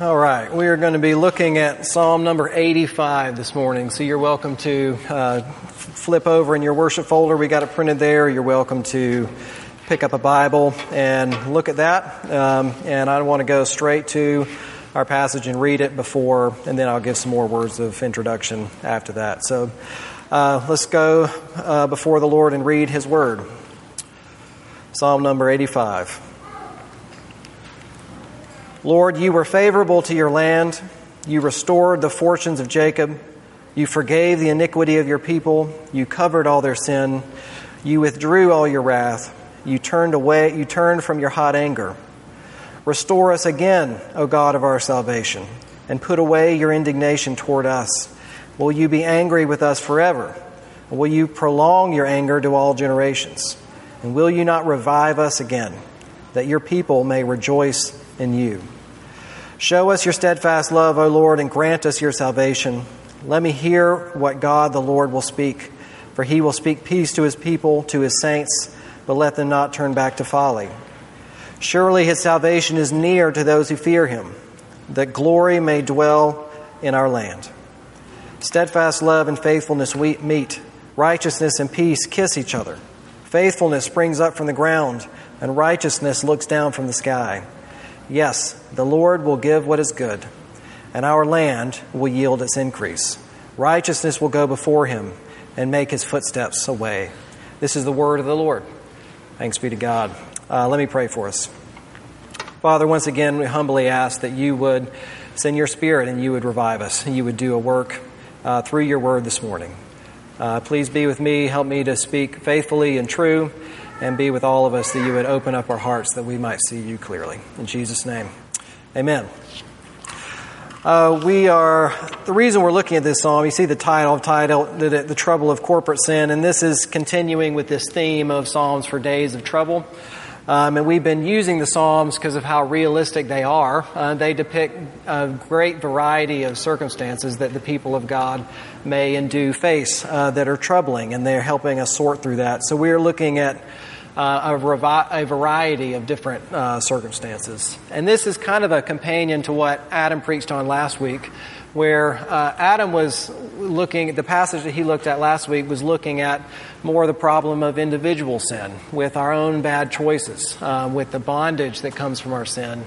All right, we are going to be looking at Psalm number 85 this morning. So you're welcome to uh, flip over in your worship folder. We got it printed there. You're welcome to pick up a Bible and look at that. Um, and I want to go straight to our passage and read it before, and then I'll give some more words of introduction after that. So uh, let's go uh, before the Lord and read His Word. Psalm number 85. Lord, you were favorable to your land. You restored the fortunes of Jacob. You forgave the iniquity of your people. You covered all their sin. You withdrew all your wrath. You turned away, you turned from your hot anger. Restore us again, O God of our salvation, and put away your indignation toward us. Will you be angry with us forever? will you prolong your anger to all generations? And will you not revive us again, that your people may rejoice in you? Show us your steadfast love, O Lord, and grant us your salvation. Let me hear what God the Lord will speak, for he will speak peace to his people, to his saints, but let them not turn back to folly. Surely his salvation is near to those who fear him, that glory may dwell in our land. Steadfast love and faithfulness meet, righteousness and peace kiss each other. Faithfulness springs up from the ground, and righteousness looks down from the sky. Yes, the Lord will give what is good, and our land will yield its increase. Righteousness will go before him and make his footsteps a way. This is the word of the Lord. Thanks be to God. Uh, let me pray for us. Father, once again, we humbly ask that you would send your spirit and you would revive us. You would do a work uh, through your word this morning. Uh, please be with me. Help me to speak faithfully and true and be with all of us that you would open up our hearts that we might see you clearly. In Jesus' name, amen. Uh, we are, the reason we're looking at this psalm, you see the title, title the, the Trouble of Corporate Sin, and this is continuing with this theme of Psalms for Days of Trouble. Um, and we've been using the Psalms because of how realistic they are. Uh, they depict a great variety of circumstances that the people of God may and do face uh, that are troubling, and they're helping us sort through that. So we're looking at uh, a, revi- a, variety of different uh, circumstances. And this is kind of a companion to what Adam preached on last week, where uh, Adam was looking, the passage that he looked at last week was looking at more the problem of individual sin, with our own bad choices, uh, with the bondage that comes from our sin.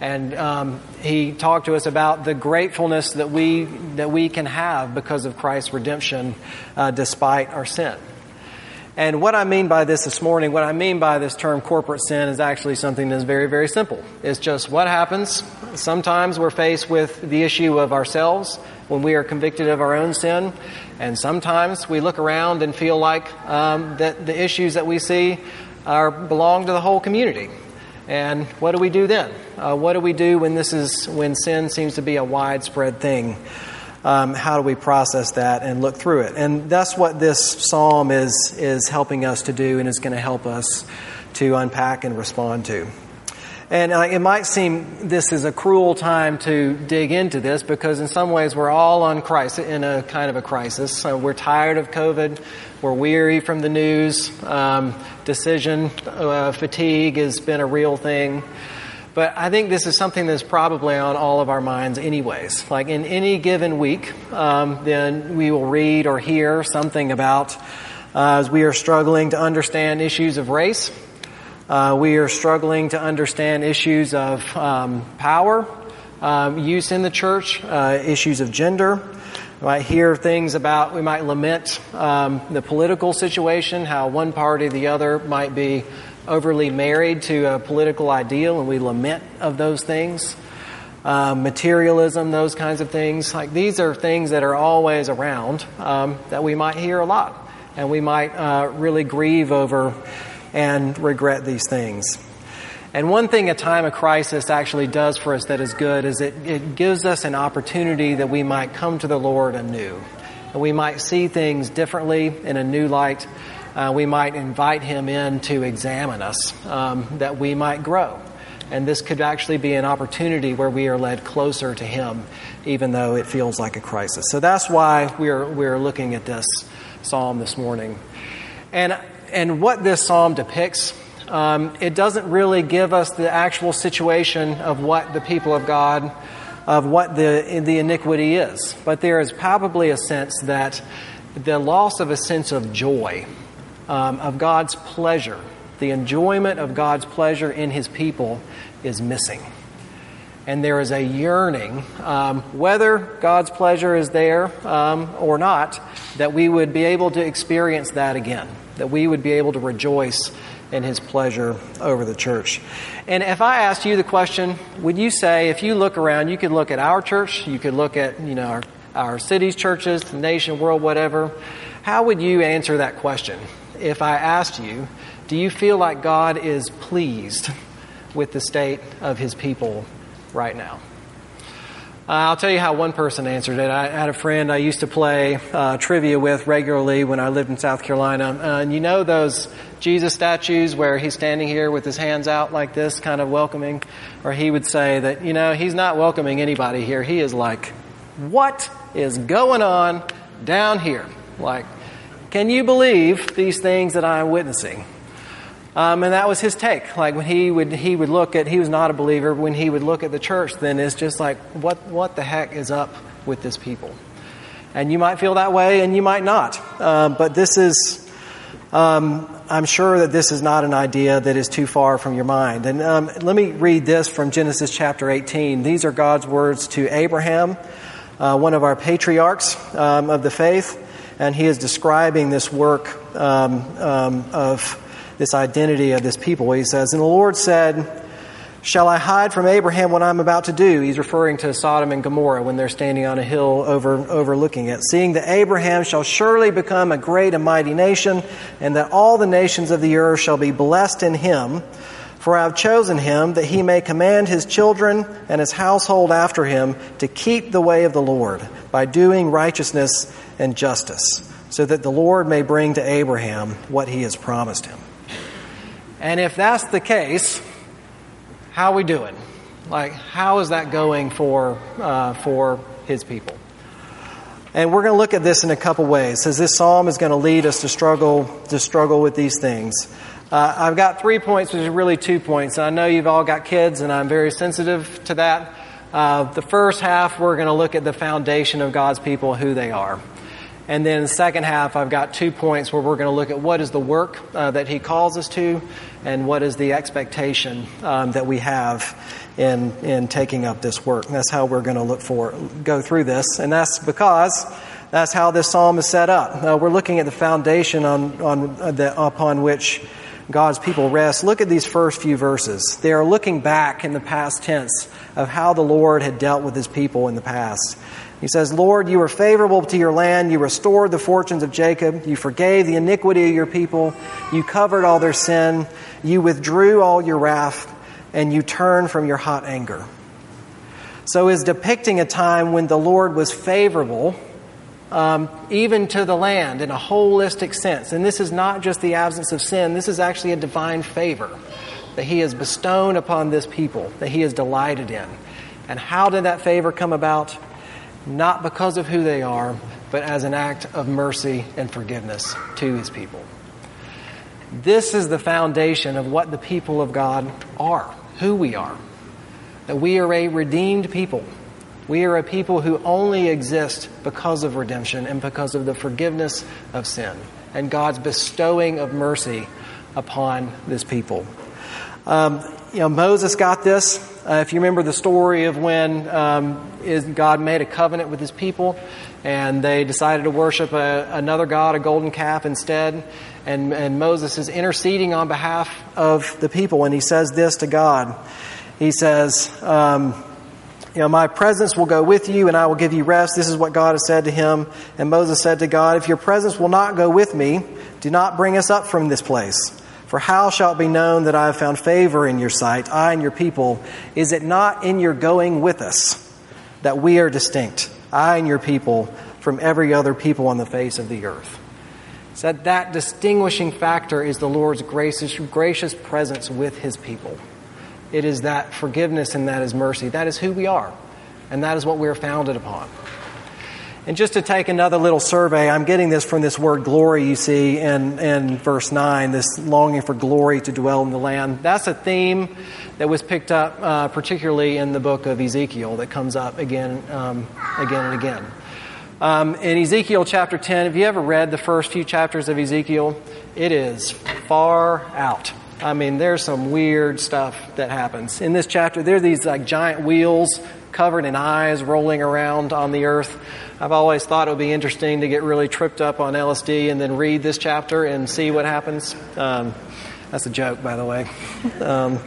And um, he talked to us about the gratefulness that we, that we can have because of Christ's redemption uh, despite our sin. And what I mean by this this morning, what I mean by this term corporate sin is actually something that's very, very simple. It's just what happens. Sometimes we're faced with the issue of ourselves when we are convicted of our own sin. And sometimes we look around and feel like um, that the issues that we see are belong to the whole community. And what do we do then? Uh, what do we do when this is when sin seems to be a widespread thing? Um, how do we process that and look through it? And that's what this psalm is, is helping us to do and is going to help us to unpack and respond to. And uh, it might seem this is a cruel time to dig into this because in some ways we're all on crisis, in a kind of a crisis. So we're tired of COVID. We're weary from the news. Um, decision uh, fatigue has been a real thing. But I think this is something that's probably on all of our minds, anyways. Like in any given week, um, then we will read or hear something about uh, as we are struggling to understand issues of race. Uh, we are struggling to understand issues of um, power, um, use in the church, uh, issues of gender. We might hear things about, we might lament um, the political situation, how one party the other might be overly married to a political ideal and we lament of those things. Um, materialism, those kinds of things. Like these are things that are always around um, that we might hear a lot, and we might uh, really grieve over and regret these things. And one thing a time of crisis actually does for us that is good is it, it gives us an opportunity that we might come to the Lord anew. And we might see things differently in a new light uh, we might invite him in to examine us, um, that we might grow. And this could actually be an opportunity where we are led closer to him, even though it feels like a crisis. So that's why we're, we're looking at this psalm this morning. And, and what this psalm depicts, um, it doesn't really give us the actual situation of what the people of God of what the, the iniquity is. But there is probably a sense that the loss of a sense of joy, um, of God's pleasure, the enjoyment of God's pleasure in His people is missing. And there is a yearning, um, whether God's pleasure is there um, or not, that we would be able to experience that again, that we would be able to rejoice in His pleasure over the church. And if I asked you the question, would you say, if you look around, you could look at our church, you could look at, you know, our, our cities, churches, the nation, world, whatever, how would you answer that question? If I asked you, do you feel like God is pleased with the state of His people right now? Uh, I'll tell you how one person answered it. I had a friend I used to play uh, trivia with regularly when I lived in South Carolina. Uh, and you know those Jesus statues where he's standing here with his hands out like this, kind of welcoming? Or he would say that, you know, he's not welcoming anybody here. He is like, what is going on down here? Like, can you believe these things that I'm witnessing? Um, and that was his take. Like when he would he would look at he was not a believer. When he would look at the church, then it's just like what what the heck is up with this people? And you might feel that way, and you might not. Uh, but this is. Um, I'm sure that this is not an idea that is too far from your mind. And um, let me read this from Genesis chapter 18. These are God's words to Abraham, uh, one of our patriarchs um, of the faith, and he is describing this work um, um, of this identity of this people. He says, And the Lord said, Shall I hide from Abraham what I'm about to do? He's referring to Sodom and Gomorrah when they're standing on a hill over, overlooking it. Seeing that Abraham shall surely become a great and mighty nation, and that all the nations of the earth shall be blessed in him. For I have chosen him that he may command his children and his household after him to keep the way of the Lord by doing righteousness and justice, so that the Lord may bring to Abraham what he has promised him. And if that's the case, how are we doing? Like, how is that going for, uh, for his people? And we're going to look at this in a couple ways, as this psalm is going to lead us to struggle to struggle with these things. Uh, I've got three points, which is really two points. And I know you've all got kids, and I'm very sensitive to that. Uh, the first half, we're going to look at the foundation of God's people, who they are. And then the second half, I've got two points where we're going to look at what is the work uh, that he calls us to and what is the expectation um, that we have in, in taking up this work. And that's how we're going to look for, go through this. And that's because that's how this psalm is set up. Uh, we're looking at the foundation on, on uh, the, upon which God's people rest. Look at these first few verses. They are looking back in the past tense of how the Lord had dealt with his people in the past. He says, Lord, you were favorable to your land. You restored the fortunes of Jacob. You forgave the iniquity of your people. You covered all their sin. You withdrew all your wrath, and you turned from your hot anger. So, is depicting a time when the Lord was favorable um, even to the land in a holistic sense. And this is not just the absence of sin, this is actually a divine favor that He has bestowed upon this people, that He is delighted in. And how did that favor come about? not because of who they are, but as an act of mercy and forgiveness to his people. This is the foundation of what the people of God are, who we are. That we are a redeemed people. We are a people who only exist because of redemption and because of the forgiveness of sin and God's bestowing of mercy upon this people. Um, you know, Moses got this. Uh, if you remember the story of when um, is God made a covenant with his people and they decided to worship a, another God, a golden calf instead. And, and Moses is interceding on behalf of the people and he says this to God. He says, um, you know, my presence will go with you and I will give you rest. This is what God has said to him. And Moses said to God, if your presence will not go with me, do not bring us up from this place. For how shall it be known that I have found favor in your sight, I and your people? Is it not in your going with us that we are distinct, I and your people, from every other people on the face of the earth? So that, that distinguishing factor is the Lord's gracious, gracious presence with his people. It is that forgiveness and that is mercy. That is who we are. And that is what we are founded upon. And just to take another little survey, I'm getting this from this word glory you see in, in verse 9, this longing for glory to dwell in the land. That's a theme that was picked up uh, particularly in the book of Ezekiel that comes up again, um, again and again. Um, in Ezekiel chapter 10, have you ever read the first few chapters of Ezekiel? It is far out. I mean, there's some weird stuff that happens. In this chapter, there are these like giant wheels covered in eyes rolling around on the earth. I've always thought it would be interesting to get really tripped up on LSD and then read this chapter and see what happens. Um, that's a joke, by the way. Um,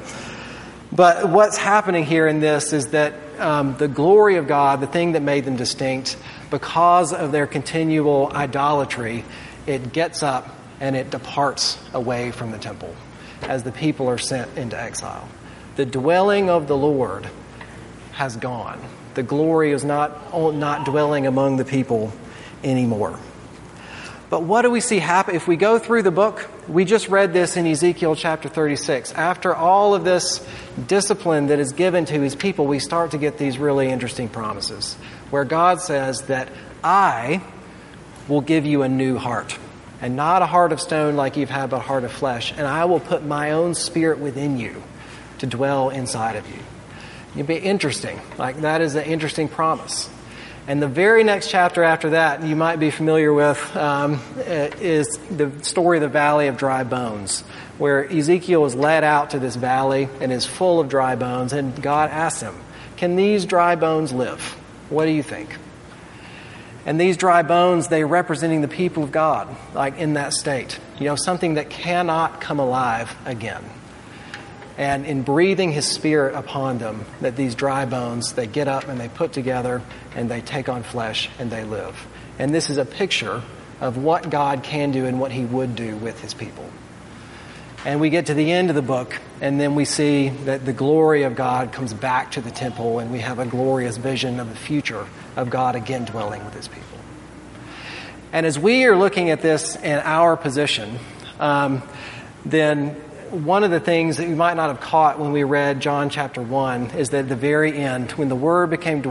but what's happening here in this is that um, the glory of God, the thing that made them distinct, because of their continual idolatry, it gets up and it departs away from the temple as the people are sent into exile. The dwelling of the Lord has gone the glory is not, not dwelling among the people anymore. But what do we see happen? If we go through the book, we just read this in Ezekiel chapter 36. After all of this discipline that is given to his people, we start to get these really interesting promises where God says that I will give you a new heart and not a heart of stone like you've had, but a heart of flesh. And I will put my own spirit within you to dwell inside of you. It'd be interesting. Like, that is an interesting promise. And the very next chapter after that, you might be familiar with, um, is the story of the Valley of Dry Bones, where Ezekiel is led out to this valley and is full of dry bones, and God asks him, Can these dry bones live? What do you think? And these dry bones, they representing the people of God, like in that state. You know, something that cannot come alive again. And in breathing his spirit upon them that these dry bones they get up and they put together and they take on flesh and they live. And this is a picture of what god can do and what he would do with his people and we get to the end of the book and then we see that the glory of god comes back to the temple and we have a glorious vision of the future of god again dwelling with his people and as we are looking at this in our position um, then one of the things that you might not have caught when we read John chapter 1 is that at the very end, when the Word became,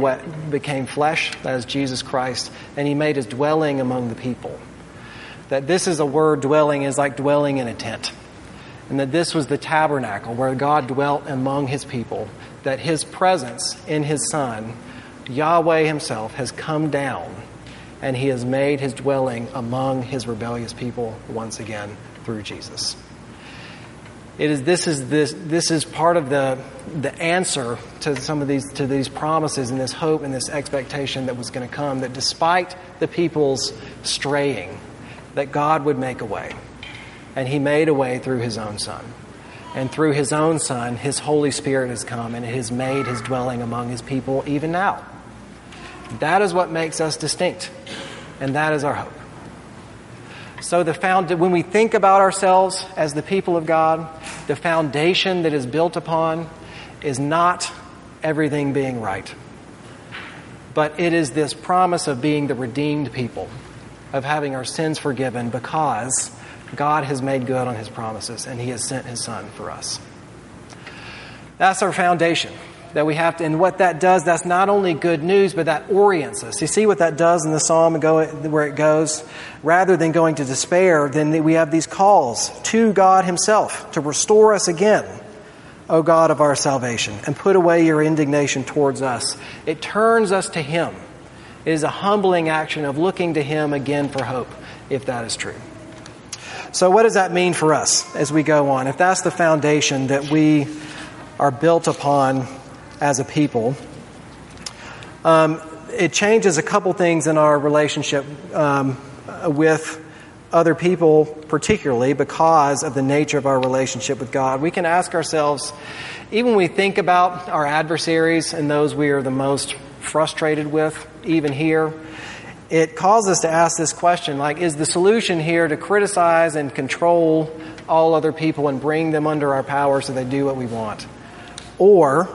became flesh, that is Jesus Christ, and He made His dwelling among the people, that this is a word dwelling is like dwelling in a tent. And that this was the tabernacle where God dwelt among His people, that His presence in His Son, Yahweh Himself, has come down and He has made His dwelling among His rebellious people once again through Jesus. It is, this, is this, this is part of the, the answer to some of these, to these promises and this hope and this expectation that was going to come, that despite the people's straying, that God would make a way. And He made a way through His own Son. And through His own Son, His Holy Spirit has come and it has made His dwelling among His people even now. That is what makes us distinct. And that is our hope. So the found, when we think about ourselves as the people of God, the foundation that is built upon is not everything being right. But it is this promise of being the redeemed people, of having our sins forgiven because God has made good on his promises and he has sent his son for us. That's our foundation that we have to, and what that does, that's not only good news, but that orients us. You see what that does in the psalm go where it goes? Rather than going to despair, then we have these calls to God Himself to restore us again, O God of our salvation, and put away your indignation towards us. It turns us to Him. It is a humbling action of looking to Him again for hope, if that is true. So, what does that mean for us as we go on? If that's the foundation that we are built upon as a people. Um, it changes a couple things in our relationship um, with other people, particularly because of the nature of our relationship with God. We can ask ourselves, even when we think about our adversaries and those we are the most frustrated with, even here, it calls us to ask this question like, is the solution here to criticize and control all other people and bring them under our power so they do what we want? Or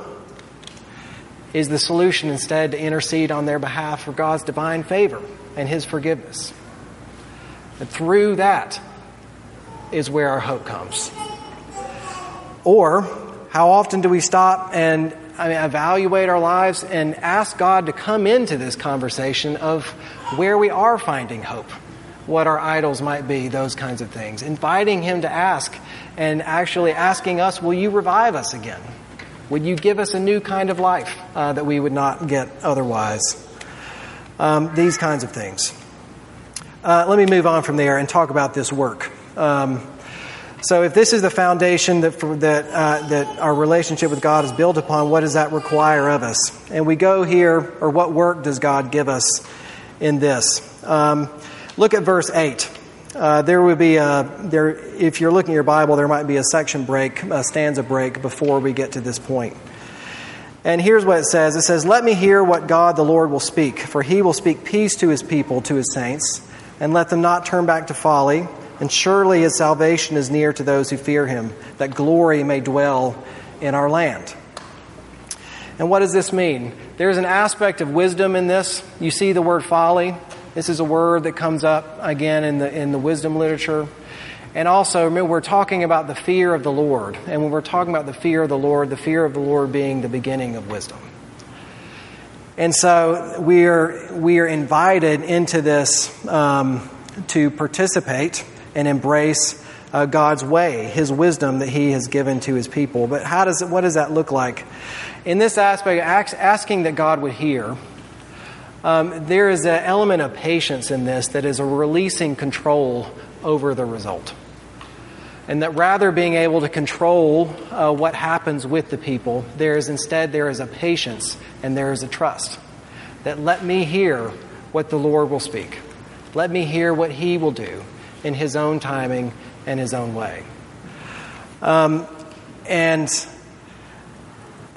is the solution instead to intercede on their behalf for God's divine favor and His forgiveness. And through that is where our hope comes. Or, how often do we stop and I mean, evaluate our lives and ask God to come into this conversation of where we are finding hope, what our idols might be, those kinds of things. Inviting Him to ask and actually asking us, Will you revive us again? Would you give us a new kind of life uh, that we would not get otherwise? Um, these kinds of things. Uh, let me move on from there and talk about this work. Um, so, if this is the foundation that, for, that, uh, that our relationship with God is built upon, what does that require of us? And we go here, or what work does God give us in this? Um, look at verse 8. Uh, there would be a, there, if you're looking at your Bible, there might be a section break, a stanza break before we get to this point. And here's what it says It says, Let me hear what God the Lord will speak, for he will speak peace to his people, to his saints, and let them not turn back to folly. And surely his salvation is near to those who fear him, that glory may dwell in our land. And what does this mean? There's an aspect of wisdom in this. You see the word folly. This is a word that comes up again in the, in the wisdom literature. And also, remember, we're talking about the fear of the Lord. And when we're talking about the fear of the Lord, the fear of the Lord being the beginning of wisdom. And so we are, we are invited into this um, to participate and embrace uh, God's way, His wisdom that He has given to His people. But how does it, what does that look like? In this aspect, asking that God would hear, um, there is an element of patience in this that is a releasing control over the result. And that rather being able to control uh, what happens with the people, there is instead there is a patience and there is a trust. That let me hear what the Lord will speak. Let me hear what He will do in His own timing and His own way. Um, and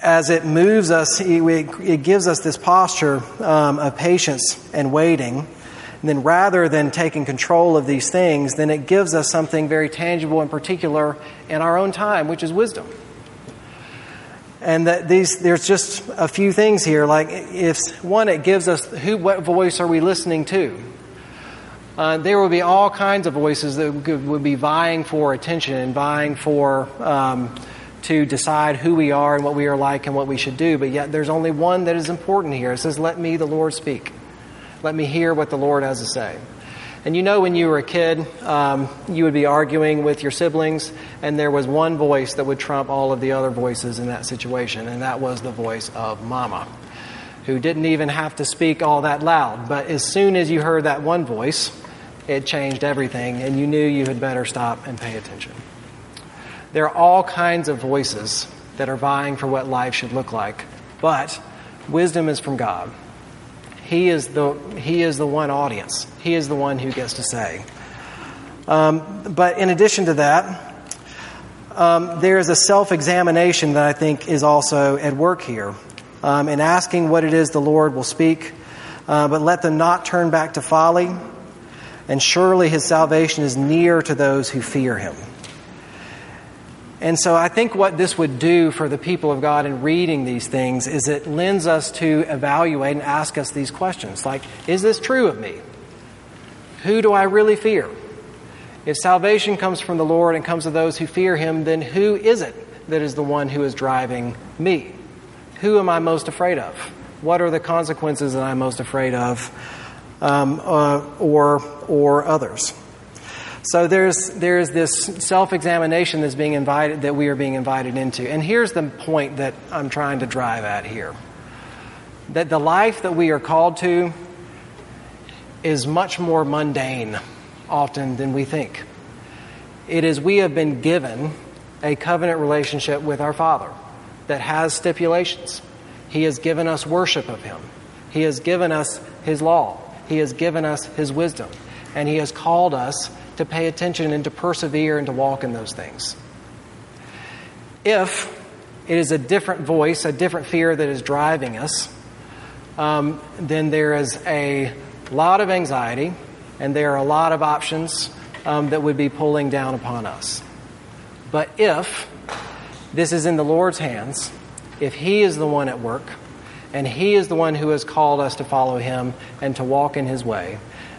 as it moves us, it gives us this posture um, of patience and waiting. And then rather than taking control of these things, then it gives us something very tangible and particular in our own time, which is wisdom. And that these, there's just a few things here. Like, if one, it gives us who, what voice are we listening to? Uh, there will be all kinds of voices that would be vying for attention and vying for um, to decide who we are and what we are like and what we should do. But yet, there's only one that is important here. It says, "Let me, the Lord, speak. Let me hear what the Lord has to say." And you know, when you were a kid, um, you would be arguing with your siblings, and there was one voice that would trump all of the other voices in that situation, and that was the voice of Mama, who didn't even have to speak all that loud. But as soon as you heard that one voice, it changed everything, and you knew you had better stop and pay attention. There are all kinds of voices that are vying for what life should look like, but wisdom is from God. He is the, he is the one audience, He is the one who gets to say. Um, but in addition to that, um, there is a self examination that I think is also at work here um, in asking what it is the Lord will speak, uh, but let them not turn back to folly and surely his salvation is near to those who fear him. And so I think what this would do for the people of God in reading these things is it lends us to evaluate and ask us these questions like, is this true of me? Who do I really fear? If salvation comes from the Lord and comes to those who fear him, then who is it that is the one who is driving me? Who am I most afraid of? What are the consequences that I'm most afraid of? um, uh, or, or others. So there's, there's this self examination that's being invited, that we are being invited into. And here's the point that I'm trying to drive at here that the life that we are called to is much more mundane often than we think. It is we have been given a covenant relationship with our Father that has stipulations. He has given us worship of Him, He has given us His law. He has given us His wisdom, and He has called us to pay attention and to persevere and to walk in those things. If it is a different voice, a different fear that is driving us, um, then there is a lot of anxiety and there are a lot of options um, that would be pulling down upon us. But if this is in the Lord's hands, if He is the one at work, and He is the one who has called us to follow Him and to walk in His way,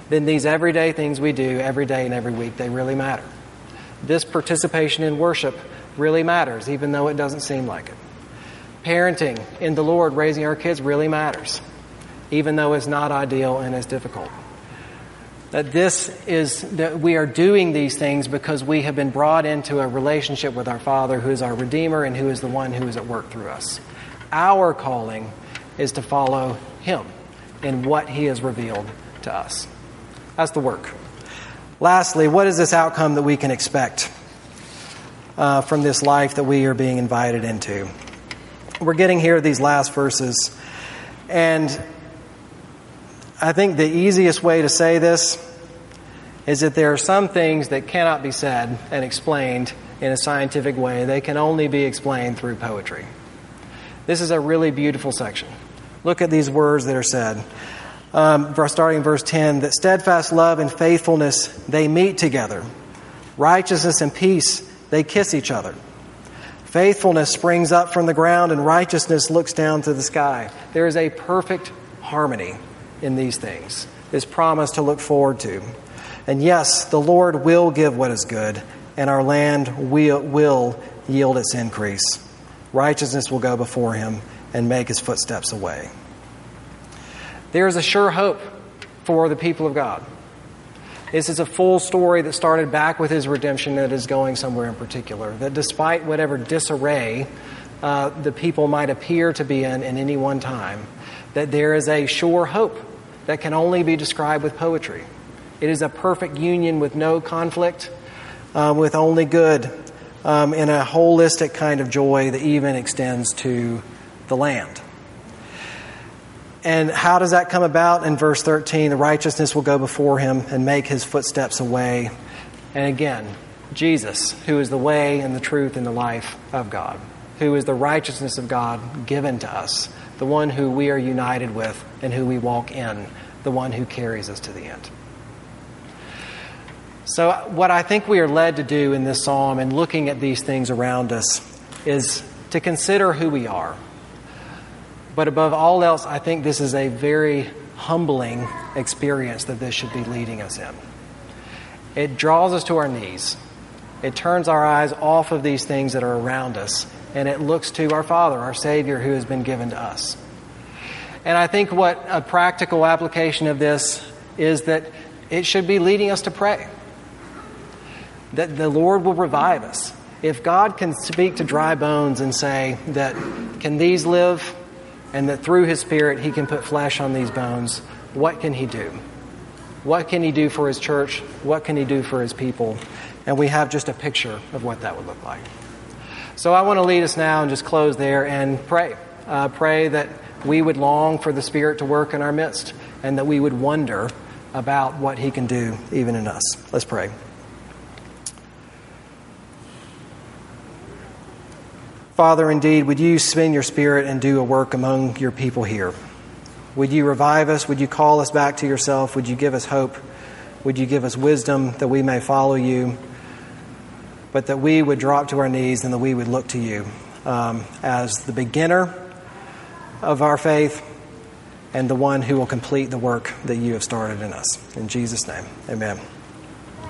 then these everyday things we do every day and every week, they really matter. This participation in worship really matters, even though it doesn't seem like it. parenting in the Lord, raising our kids really matters, even though it's not ideal and it's difficult. That this is, that we are doing these things because we have been brought into a relationship with our Father who is our Redeemer and who is the one who is at work through us. Our calling is to follow Him in what He has revealed to us. That's the work. Lastly, what is this outcome that we can expect uh, from this life that we are being invited into? We're getting here these last verses, and I think the easiest way to say this is that there are some things that cannot be said and explained in a scientific way. They can only be explained through poetry. This is a really beautiful section. Look at these words that are said. Um, starting in verse 10 that steadfast love and faithfulness they meet together, righteousness and peace they kiss each other. Faithfulness springs up from the ground, and righteousness looks down to the sky. There is a perfect harmony in these things, this promise to look forward to. And yes, the Lord will give what is good, and our land will, will yield its increase. Righteousness will go before him and make his footsteps away. There is a sure hope for the people of God. This is a full story that started back with his redemption that is going somewhere in particular. That despite whatever disarray uh, the people might appear to be in in any one time, that there is a sure hope that can only be described with poetry. It is a perfect union with no conflict, um, with only good, um, in a holistic kind of joy that even extends to the land. And how does that come about? In verse 13, the righteousness will go before him and make his footsteps away. And again, Jesus, who is the way and the truth and the life of God, who is the righteousness of God given to us, the one who we are united with and who we walk in, the one who carries us to the end. So, what I think we are led to do in this psalm and looking at these things around us is to consider who we are but above all else, I think this is a very humbling experience that this should be leading us in. It draws us to our knees. It turns our eyes off of these things that are around us, and it looks to our Father, our Savior, who has been given to us. And I think what a practical application of this is that it should be leading us to pray. That the Lord will revive us. If God can speak to dry bones and say that, can these live? and that through His Spirit He can put flesh on these bones, what can He do? What can He do for His church? What can He do for His people? And we have just a picture of what that would look like. So I want to lead us now and just close there and pray. Uh, pray that we would long for the Spirit to work in our midst and that we would wonder about what He can do even in us. Let's pray. Father, indeed, would you spend your spirit and do a work among your people here? Would you revive us? Would you call us back to yourself? Would you give us hope? Would you give us wisdom that we may follow you? But that we would drop to our knees and that we would look to you um, as the beginner of our faith and the one who will complete the work that you have started in us. In Jesus' name, amen.